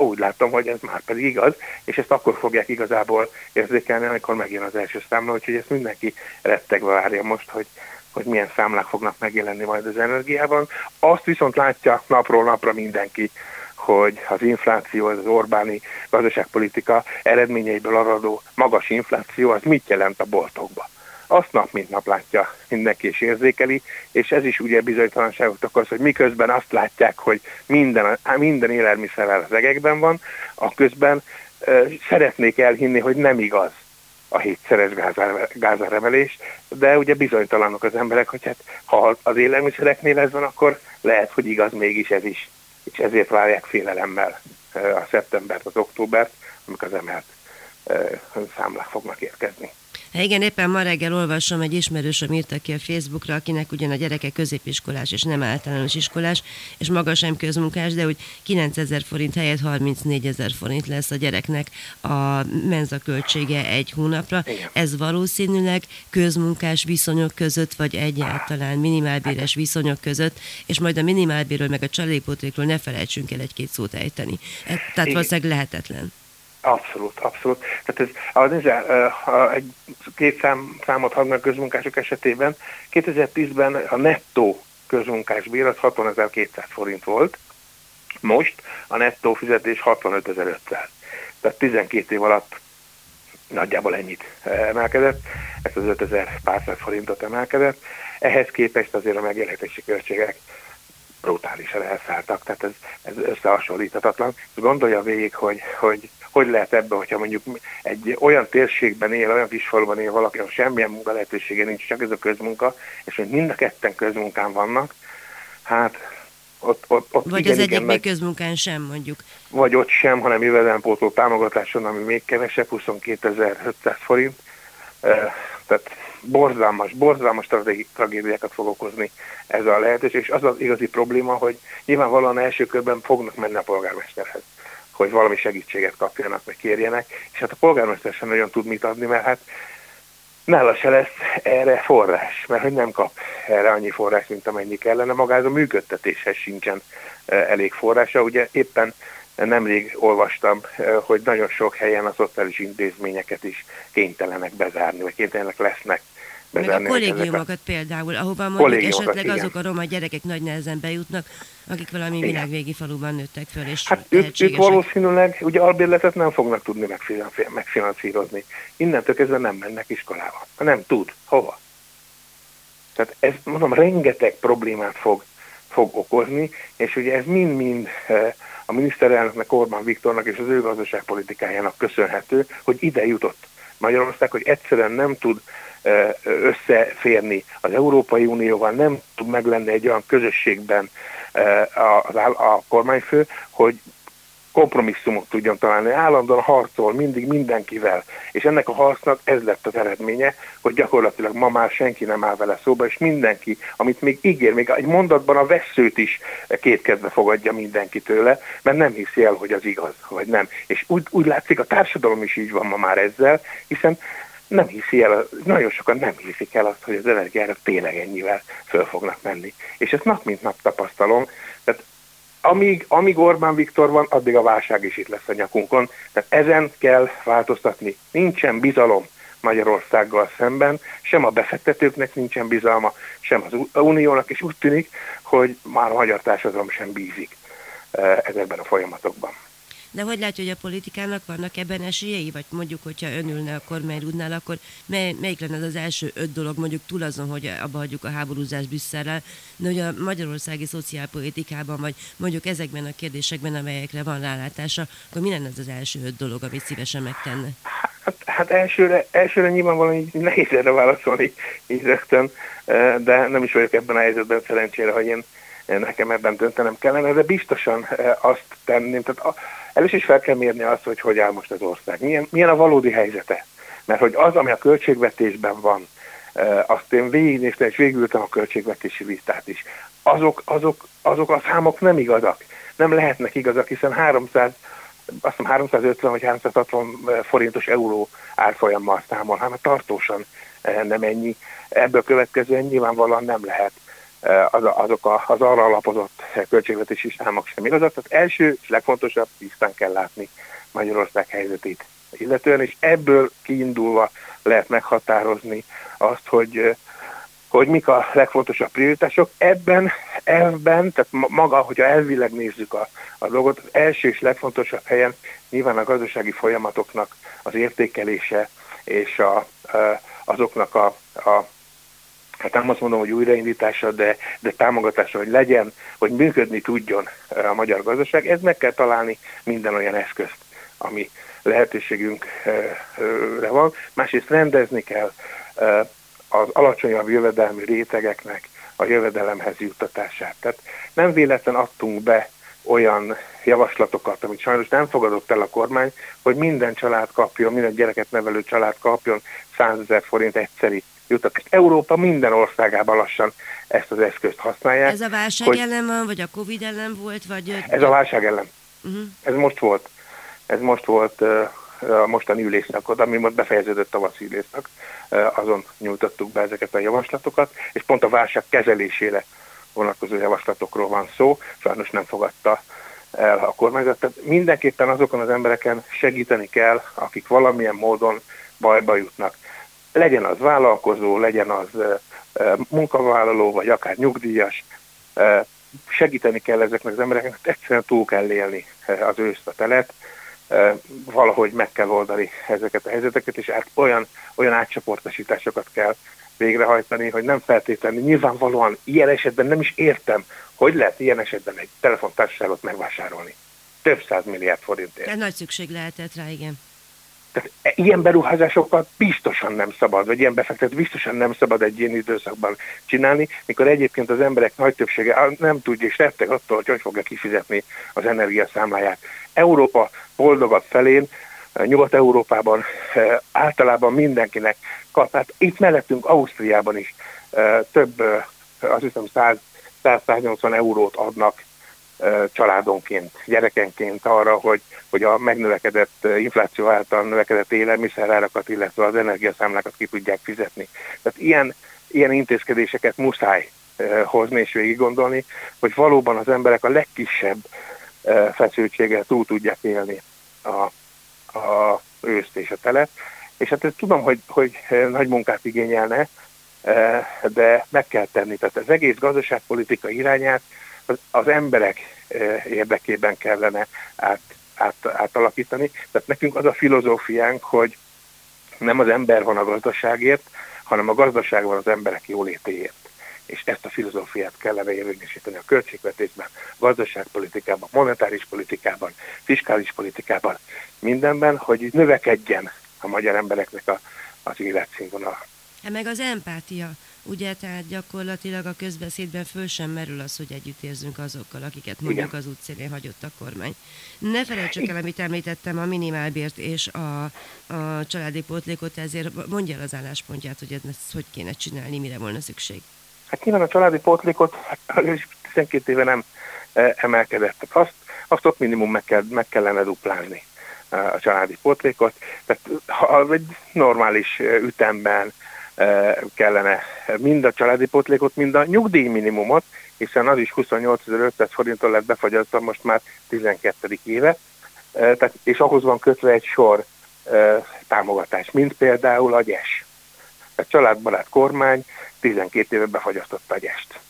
úgy látom, hogy ez már pedig igaz, és ezt akkor fogják igazából érzékelni, amikor megjön az első számla, úgyhogy ezt mindenki rettegve várja most, hogy, hogy milyen számlák fognak megjelenni majd az energiában. Azt viszont látja napról napra mindenki, hogy az infláció, az Orbáni gazdaságpolitika eredményeiből aradó magas infláció, az mit jelent a boltokba. Azt nap mint nap látja mindenki és érzékeli, és ez is ugye bizonytalanságot okoz, hogy miközben azt látják, hogy minden, minden élelmiszer az egekben van, a közben e, szeretnék elhinni, hogy nem igaz a hétszeres gázáremelés, de ugye bizonytalanok az emberek, hogy hát ha az élelmiszereknél ez van, akkor lehet, hogy igaz mégis ez is. És ezért várják félelemmel a szeptembert, az októbert, amikor az emelt számlák fognak érkezni. Igen, éppen ma reggel olvasom, egy ismerősöm írta ki a Facebookra, akinek ugyan a gyereke középiskolás és nem általános iskolás, és maga sem közmunkás, de úgy 9000 forint helyett 34 ezer forint lesz a gyereknek a menza költsége egy hónapra. Igen. Ez valószínűleg közmunkás viszonyok között, vagy egyáltalán minimálbéres viszonyok között, és majd a minimálbérről meg a családpótlékról ne felejtsünk el egy-két szót ejteni. E, tehát valószínűleg lehetetlen. Abszolút, abszolút. Tehát ez, az nézze, egy két szám, számot hadnak közmunkások esetében. 2010-ben a nettó közmunkás bér az 60.200 forint volt, most a nettó fizetés 65.500. Tehát 12 év alatt nagyjából ennyit emelkedett, ezt az 5000 pár száz forintot emelkedett. Ehhez képest azért a megélhetési költségek brutálisan elszálltak, tehát ez, ez összehasonlíthatatlan. Gondolja végig, hogy, hogy hogy lehet ebben, hogyha mondjuk egy olyan térségben él, olyan kis faluban él valaki, ahol semmilyen munka lehetősége nincs, csak ez a közmunka, és hogy mind a ketten közmunkán vannak, hát ott, ott, ott Vagy igen, az egyik még közmunkán sem, mondjuk. Vagy ott sem, hanem jövedelempótló támogatáson, ami még kevesebb, 22.500 forint. Tehát borzalmas, borzalmas tragédiákat fog okozni ez a lehetőség, és az az igazi probléma, hogy nyilvánvalóan első körben fognak menni a polgármesterhez hogy valami segítséget kapjanak, vagy kérjenek, és hát a polgármester sem nagyon tud mit adni, mert hát nála se lesz erre forrás, mert hogy nem kap erre annyi forrás, mint amennyi kellene, magához a működtetéshez sincsen e, elég forrása. Ugye éppen nemrég olvastam, e, hogy nagyon sok helyen a szociális intézményeket is kénytelenek bezárni, vagy kénytelenek lesznek meg a kollégiumokat a... például, ahova mondjuk esetleg igen. azok a roma gyerekek nagy nehezen bejutnak, akik valami igen. világvégi faluban nőttek föl, és Hát ők, ők valószínűleg ugye albérletet nem fognak tudni megfinanszírozni. Innentől kezdve nem mennek iskolába. Nem tud. Hova? Tehát ez, mondom, rengeteg problémát fog, fog okozni, és ugye ez mind-mind eh, a miniszterelnöknek, Orbán Viktornak és az ő gazdaságpolitikájának köszönhető, hogy ide jutott Magyarország, hogy egyszerűen nem tud összeférni az Európai Unióval, nem tud meglenni egy olyan közösségben a, a kormányfő, hogy kompromisszumot tudjon találni. Állandóan harcol mindig mindenkivel. És ennek a harcnak ez lett az eredménye, hogy gyakorlatilag ma már senki nem áll vele szóba, és mindenki, amit még ígér, még egy mondatban a veszőt is kétkedve fogadja mindenki tőle, mert nem hiszi el, hogy az igaz, vagy nem. És úgy, úgy látszik, a társadalom is így van ma már ezzel, hiszen nem hiszi el, nagyon sokan nem hiszik el azt, hogy az energiára tényleg ennyivel föl fognak menni. És ezt nap mint nap tapasztalom, tehát amíg, amíg Orbán Viktor van, addig a válság is itt lesz a nyakunkon. Tehát ezen kell változtatni. Nincsen bizalom Magyarországgal szemben, sem a befektetőknek nincsen bizalma, sem az Uniónak, és úgy tűnik, hogy már a magyar társadalom sem bízik eh, ezekben a folyamatokban. De hogy látja, hogy a politikának vannak ebben esélyei? Vagy mondjuk, hogyha önülne a kormányrúdnál, akkor mely, melyik lenne az első öt dolog, mondjuk túl azon, hogy abba hagyjuk a háborúzás Brüsszelrel, de hogy a magyarországi szociálpolitikában, vagy mondjuk ezekben a kérdésekben, amelyekre van rálátása, akkor mi lenne az az első öt dolog, amit szívesen megtenne? Hát, hát elsőre, elsőre nyilvánvalóan így nehéz erre válaszolni így rögtön, de nem is vagyok ebben a helyzetben szerencsére, hogy én nekem ebben döntenem kellene, de biztosan azt tenném. Tehát először is fel kell mérni azt, hogy hogy áll most az ország. Milyen, milyen a valódi helyzete. Mert hogy az, ami a költségvetésben van, azt én végignéztem, és végültem a költségvetési vitát is. Azok, azok, azok a számok nem igazak. Nem lehetnek igazak, hiszen 300 azt hiszem 350 vagy 360 forintos euró árfolyammal számol, hát tartósan nem ennyi. Ebből következően nyilvánvalóan nem lehet az, azok a, az arra alapozott költségvetési számok sem igazak. Tehát első és legfontosabb, tisztán kell látni Magyarország helyzetét illetően, és ebből kiindulva lehet meghatározni azt, hogy hogy mik a legfontosabb prioritások. Ebben, elvben, tehát maga, hogyha elvileg nézzük a, a dolgot, az első és legfontosabb helyen nyilván a gazdasági folyamatoknak az értékelése és a, azoknak a, a hát nem azt mondom, hogy újraindítása, de, de támogatása, hogy legyen, hogy működni tudjon a magyar gazdaság, ez meg kell találni minden olyan eszközt, ami lehetőségünkre van. Másrészt rendezni kell az alacsonyabb jövedelmi rétegeknek a jövedelemhez juttatását. Tehát nem véletlen adtunk be olyan javaslatokat, amit sajnos nem fogadott el a kormány, hogy minden család kapjon, minden gyereket nevelő család kapjon 100 ezer forint egyszeri juttatást. Európa minden országában lassan ezt az eszközt használják. Ez a válság hogy... ellen van, vagy a Covid ellen volt? Vagy... Ez a válság ellen. Uh-huh. Ez most volt. Ez most volt a mostani ülésszakot, ami most befejeződött tavaszi ülésszak, azon nyújtottuk be ezeket a javaslatokat, és pont a válság kezelésére vonatkozó javaslatokról van szó, sajnos nem fogadta el a kormányzat. Tehát mindenképpen azokon az embereken segíteni kell, akik valamilyen módon bajba jutnak. Legyen az vállalkozó, legyen az munkavállaló, vagy akár nyugdíjas, segíteni kell ezeknek az embereknek, egyszerűen túl kell élni az őszt valahogy meg kell oldani ezeket a helyzeteket, és át, olyan, olyan átcsoportosításokat kell végrehajtani, hogy nem feltétlenül, nyilvánvalóan ilyen esetben nem is értem, hogy lehet ilyen esetben egy telefontársaságot megvásárolni. Több száz milliárd forintért. Tehát nagy szükség lehetett rá, igen. Tehát ilyen beruházásokat biztosan nem szabad, vagy ilyen befektet biztosan nem szabad egy ilyen időszakban csinálni, mikor egyébként az emberek nagy többsége nem tudja és retteg attól, hogy hogy fogja kifizetni az energiaszámláját. Európa boldogabb felén, e, Nyugat-Európában e, általában mindenkinek kap. Hát itt mellettünk Ausztriában is több, azt hiszem 100-180 eurót adnak családonként, gyerekenként arra, hogy, hogy a megnövekedett infláció által növekedett élelmiszerárakat, illetve az energiaszámlákat ki tudják fizetni. Tehát ilyen, ilyen intézkedéseket muszáj hozni és végig gondolni, hogy valóban az emberek a legkisebb feszültséggel túl tudják élni a, a őszt és a telet. És hát tudom, hogy, hogy nagy munkát igényelne, de meg kell tenni. Tehát az egész gazdaságpolitika irányát az, emberek érdekében kellene át, át, átalakítani. Tehát nekünk az a filozófiánk, hogy nem az ember van a gazdaságért, hanem a gazdaság van az emberek jólétéért. És ezt a filozófiát kellene érvényesíteni a költségvetésben, gazdaságpolitikában, monetáris politikában, fiskális politikában, mindenben, hogy növekedjen a magyar embereknek a, az életszínvonal. Hát meg az empátia ugye, tehát gyakorlatilag a közbeszédben föl sem merül az, hogy együtt érzünk azokkal, akiket mondjuk Igen. az útszélén hagyott a kormány. Ne felejtsük el, amit említettem, a minimálbért és a, a családi pótlékot, ezért mondja el az álláspontját, hogy ezt hogy kéne csinálni, mire volna szükség. Hát nyilván a családi pótlékot hát, 12 éve nem e, emelkedett. Azt, azt ott minimum meg, kell, meg kellene duplálni e, a családi pótlékot. Tehát ha egy normális e, ütemben kellene mind a családi potlékot, mind a nyugdíjminimumot, hiszen az is 28.500 forinton lett befagyasztva most már 12. éve, tehát, és ahhoz van kötve egy sor támogatás, mint például a GES. A családbarát kormány 12 éve befagyasztotta a GES-t.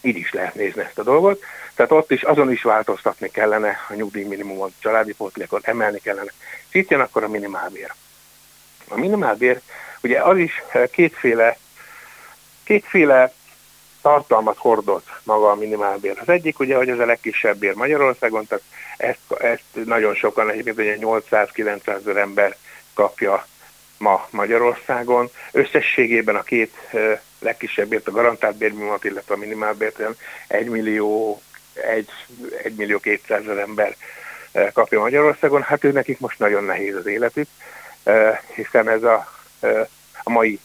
így is lehet nézni ezt a dolgot. Tehát ott is azon is változtatni kellene a nyugdíjminimumot, családi pótlékot emelni kellene. És itt jön akkor a minimálbér. A minimálbér, ugye az is kétféle, kétféle tartalmat hordott maga a minimálbér. Az egyik ugye, hogy ez a legkisebb bér Magyarországon, tehát ezt, ezt nagyon sokan, egyébként ugye 800-900 ezer ember kapja ma Magyarországon. Összességében a két legkisebb bért, a garantált bérminimumot, illetve a minimálbért 1 millió, 1, 1 millió 200 ezer ember kapja Magyarországon. Hát ő nekik most nagyon nehéz az életük, hiszen ez a, a mai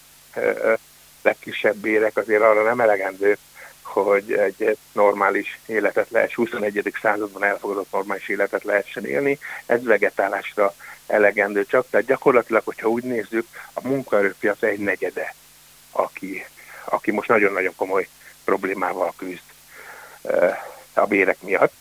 legkisebb bérek azért arra nem elegendő, hogy egy normális életet lehet, 21. században elfogadott normális életet lehessen élni, ez vegetálásra elegendő csak, tehát gyakorlatilag, hogyha úgy nézzük, a munkaerőpiac egy negyede, aki, aki most nagyon-nagyon komoly problémával küzd a bérek miatt.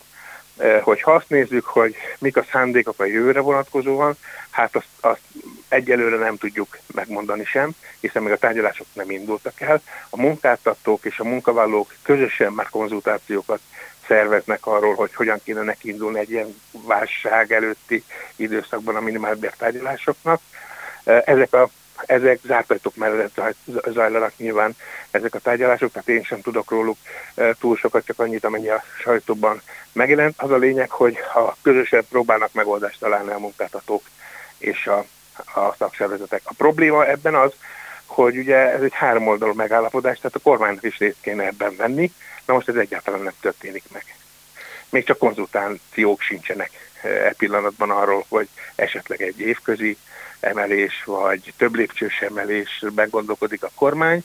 Hogyha azt nézzük, hogy mik a szándékok a jövőre vonatkozóan, hát azt, azt egyelőre nem tudjuk megmondani sem, hiszen még a tárgyalások nem indultak el. A munkáltatók és a munkavállalók közösen már konzultációkat szerveznek arról, hogy hogyan kéne neki egy ilyen válság előtti időszakban a minimálbér tárgyalásoknak. Ezek a ezek zárt ajtók mellett zajlanak nyilván ezek a tárgyalások, tehát én sem tudok róluk túl sokat, csak annyit, amennyi a sajtóban megjelent. Az a lényeg, hogy a közösen próbálnak megoldást találni a munkáltatók és a, a szakszervezetek. A probléma ebben az, hogy ugye ez egy háromoldalú megállapodás, tehát a kormánynak is részt kéne ebben venni, na most ez egyáltalán nem történik meg. Még csak konzultációk sincsenek e pillanatban arról, hogy esetleg egy évközi emelés, vagy több lépcsős emelés meggondolkodik a kormány.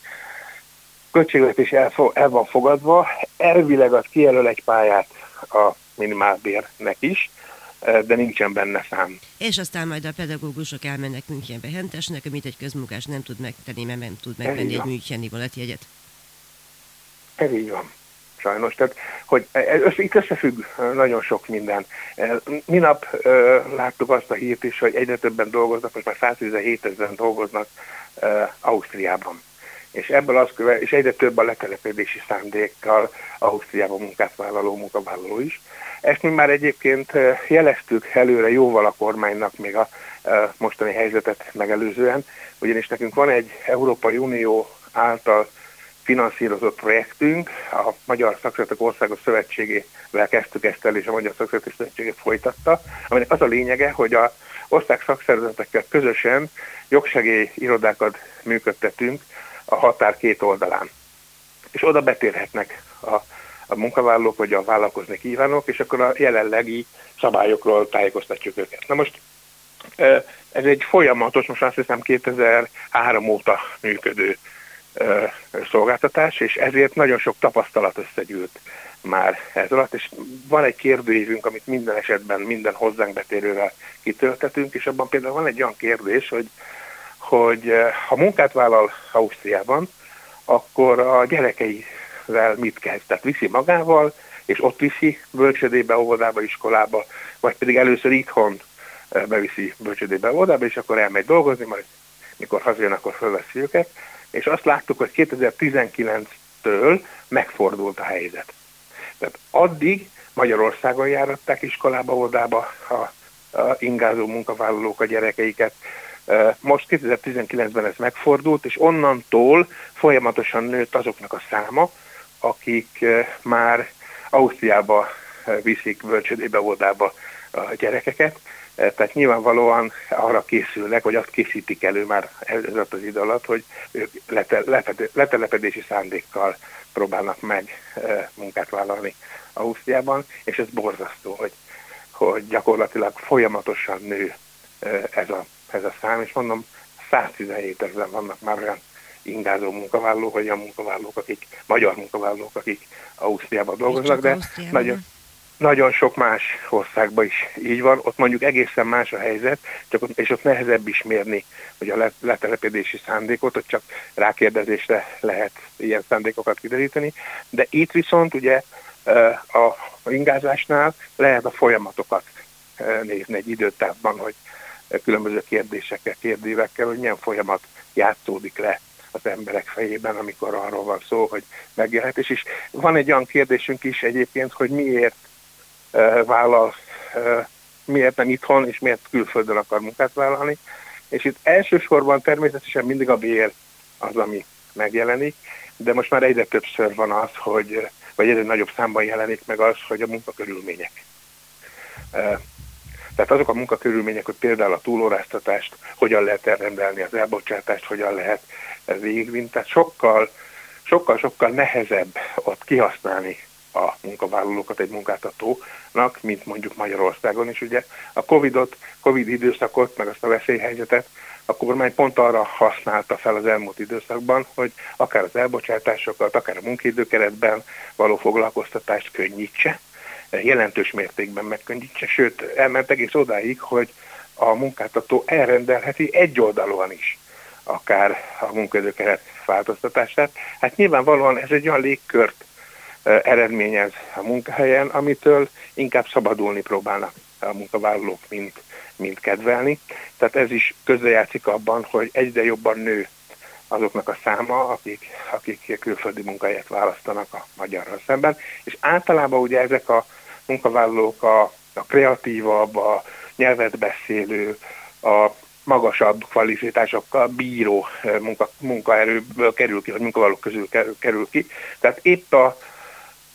Költségvetés el, el van fogadva, elvileg az kijelöl egy pályát a minimálbérnek is, de nincsen benne szám. És aztán majd a pedagógusok elmennek Münchenbe hentesnek, amit egy közmunkás nem tud megtenni, mert nem tud megvenni egy Müncheni vonatjegyet. Ez így van sajnos. Tehát, hogy össze, itt összefügg nagyon sok minden. Minap uh, láttuk azt a hírt is, hogy egyre többen dolgoznak, most már 117 ezeren dolgoznak Ausztriában. És ebből az követ, és egyre több a letelepedési szándékkal Ausztriában munkát vállaló munkavállaló is. Ezt mi már egyébként jeleztük előre jóval a kormánynak még a mostani helyzetet megelőzően, ugyanis nekünk van egy Európai Unió által finanszírozott projektünk, a Magyar Szakszeretek Országos Szövetségével kezdtük ezt el, és a Magyar Szakszeretek Szövetsége folytatta, aminek az a lényege, hogy a ország szakszervezetekkel közösen jogsegély irodákat működtetünk a határ két oldalán. És oda betérhetnek a, a munkavállalók, vagy a vállalkozni kívánok, és akkor a jelenlegi szabályokról tájékoztatjuk őket. Na most ez egy folyamatos, most azt hiszem 2003 óta működő szolgáltatás, és ezért nagyon sok tapasztalat összegyűlt már ez alatt, és van egy kérdőívünk, amit minden esetben minden hozzánk betérővel kitöltetünk, és abban például van egy olyan kérdés, hogy, hogy ha munkát vállal Ausztriában, akkor a gyerekeivel mit kezd? Tehát viszi magával, és ott viszi bölcsödébe, óvodába, iskolába, vagy pedig először itthon beviszi bölcsödébe, óvodába, és akkor elmegy dolgozni, majd mikor hazajön, akkor fölveszi őket és azt láttuk, hogy 2019-től megfordult a helyzet. Tehát addig Magyarországon járatták iskolába, odába a, a ingázó munkavállalók a gyerekeiket. Most 2019-ben ez megfordult, és onnantól folyamatosan nőtt azoknak a száma, akik már Ausztriába viszik bölcsödébe, odába a gyerekeket, tehát nyilvánvalóan arra készülnek, vagy azt készítik elő már ez az idő alatt, hogy ők letelepedési szándékkal próbálnak meg eh, munkát vállalni Ausztriában, és ez borzasztó, hogy, hogy gyakorlatilag folyamatosan nő eh, ez a, ez a szám, és mondom, 117 ezeren vannak már olyan ingázó munkavállalók, vagy olyan munkavállalók, akik, magyar munkavállalók, akik Ausztriában dolgoznak, de nagyon, nagyon sok más országban is így van, ott mondjuk egészen más a helyzet, csak ott, és ott nehezebb is mérni, hogy a letelepedési szándékot, ott csak rákérdezésre lehet ilyen szándékokat kideríteni, de itt viszont ugye a ingázásnál lehet a folyamatokat nézni egy időtávban, hogy különböző kérdésekkel, kérdévekkel, hogy milyen folyamat játszódik le az emberek fejében, amikor arról van szó, hogy megélhetés. És van egy olyan kérdésünk is egyébként, hogy miért vállal, uh, miért nem itthon, és miért külföldön akar munkát vállalni. És itt elsősorban természetesen mindig a bér az, ami megjelenik, de most már egyre többször van az, hogy, vagy egyre nagyobb számban jelenik meg az, hogy a munkakörülmények. Tehát azok a munkakörülmények, hogy például a túlóráztatást, hogyan lehet elrendelni az elbocsátást, hogyan lehet végigvinni, tehát sokkal, sokkal, sokkal nehezebb ott kihasználni a munkavállalókat egy munkáltatónak, mint mondjuk Magyarországon is. Ugye a Covid-ot, Covid időszakot, meg azt a veszélyhelyzetet a kormány pont arra használta fel az elmúlt időszakban, hogy akár az elbocsátásokat, akár a munkaidőkeretben való foglalkoztatást könnyítse, jelentős mértékben megkönnyítse, sőt, elment egész odáig, hogy a munkáltató elrendelheti egyoldalúan is akár a munkaidőkeret változtatását. Hát nyilvánvalóan ez egy olyan légkört eredményez a munkahelyen, amitől inkább szabadulni próbálnak a munkavállalók, mint, mint kedvelni. Tehát ez is közrejátszik abban, hogy egyre jobban nő azoknak a száma, akik, akik külföldi munkahelyet választanak a magyarral szemben. És általában ugye ezek a munkavállalók a, a kreatívabb, a nyelvet beszélő, a magasabb kvalifikásokkal bíró munka, munkaerőből kerül ki, vagy munkavállalók közül kerül ki. Tehát épp a,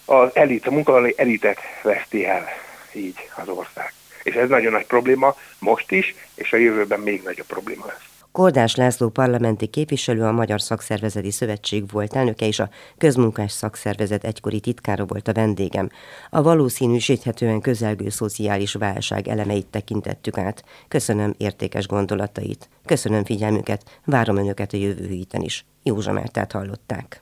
az elit, a munkavállalói elitet veszti el így az ország. És ez nagyon nagy probléma most is, és a jövőben még nagyobb probléma lesz. Kordás László parlamenti képviselő, a Magyar Szakszervezeti Szövetség volt elnöke, és a Közmunkás Szakszervezet egykori titkára volt a vendégem. A valószínűsíthetően közelgő szociális válság elemeit tekintettük át. Köszönöm értékes gondolatait. Köszönöm figyelmüket, várom önöket a jövő héten is. Józsa Mártát hallották.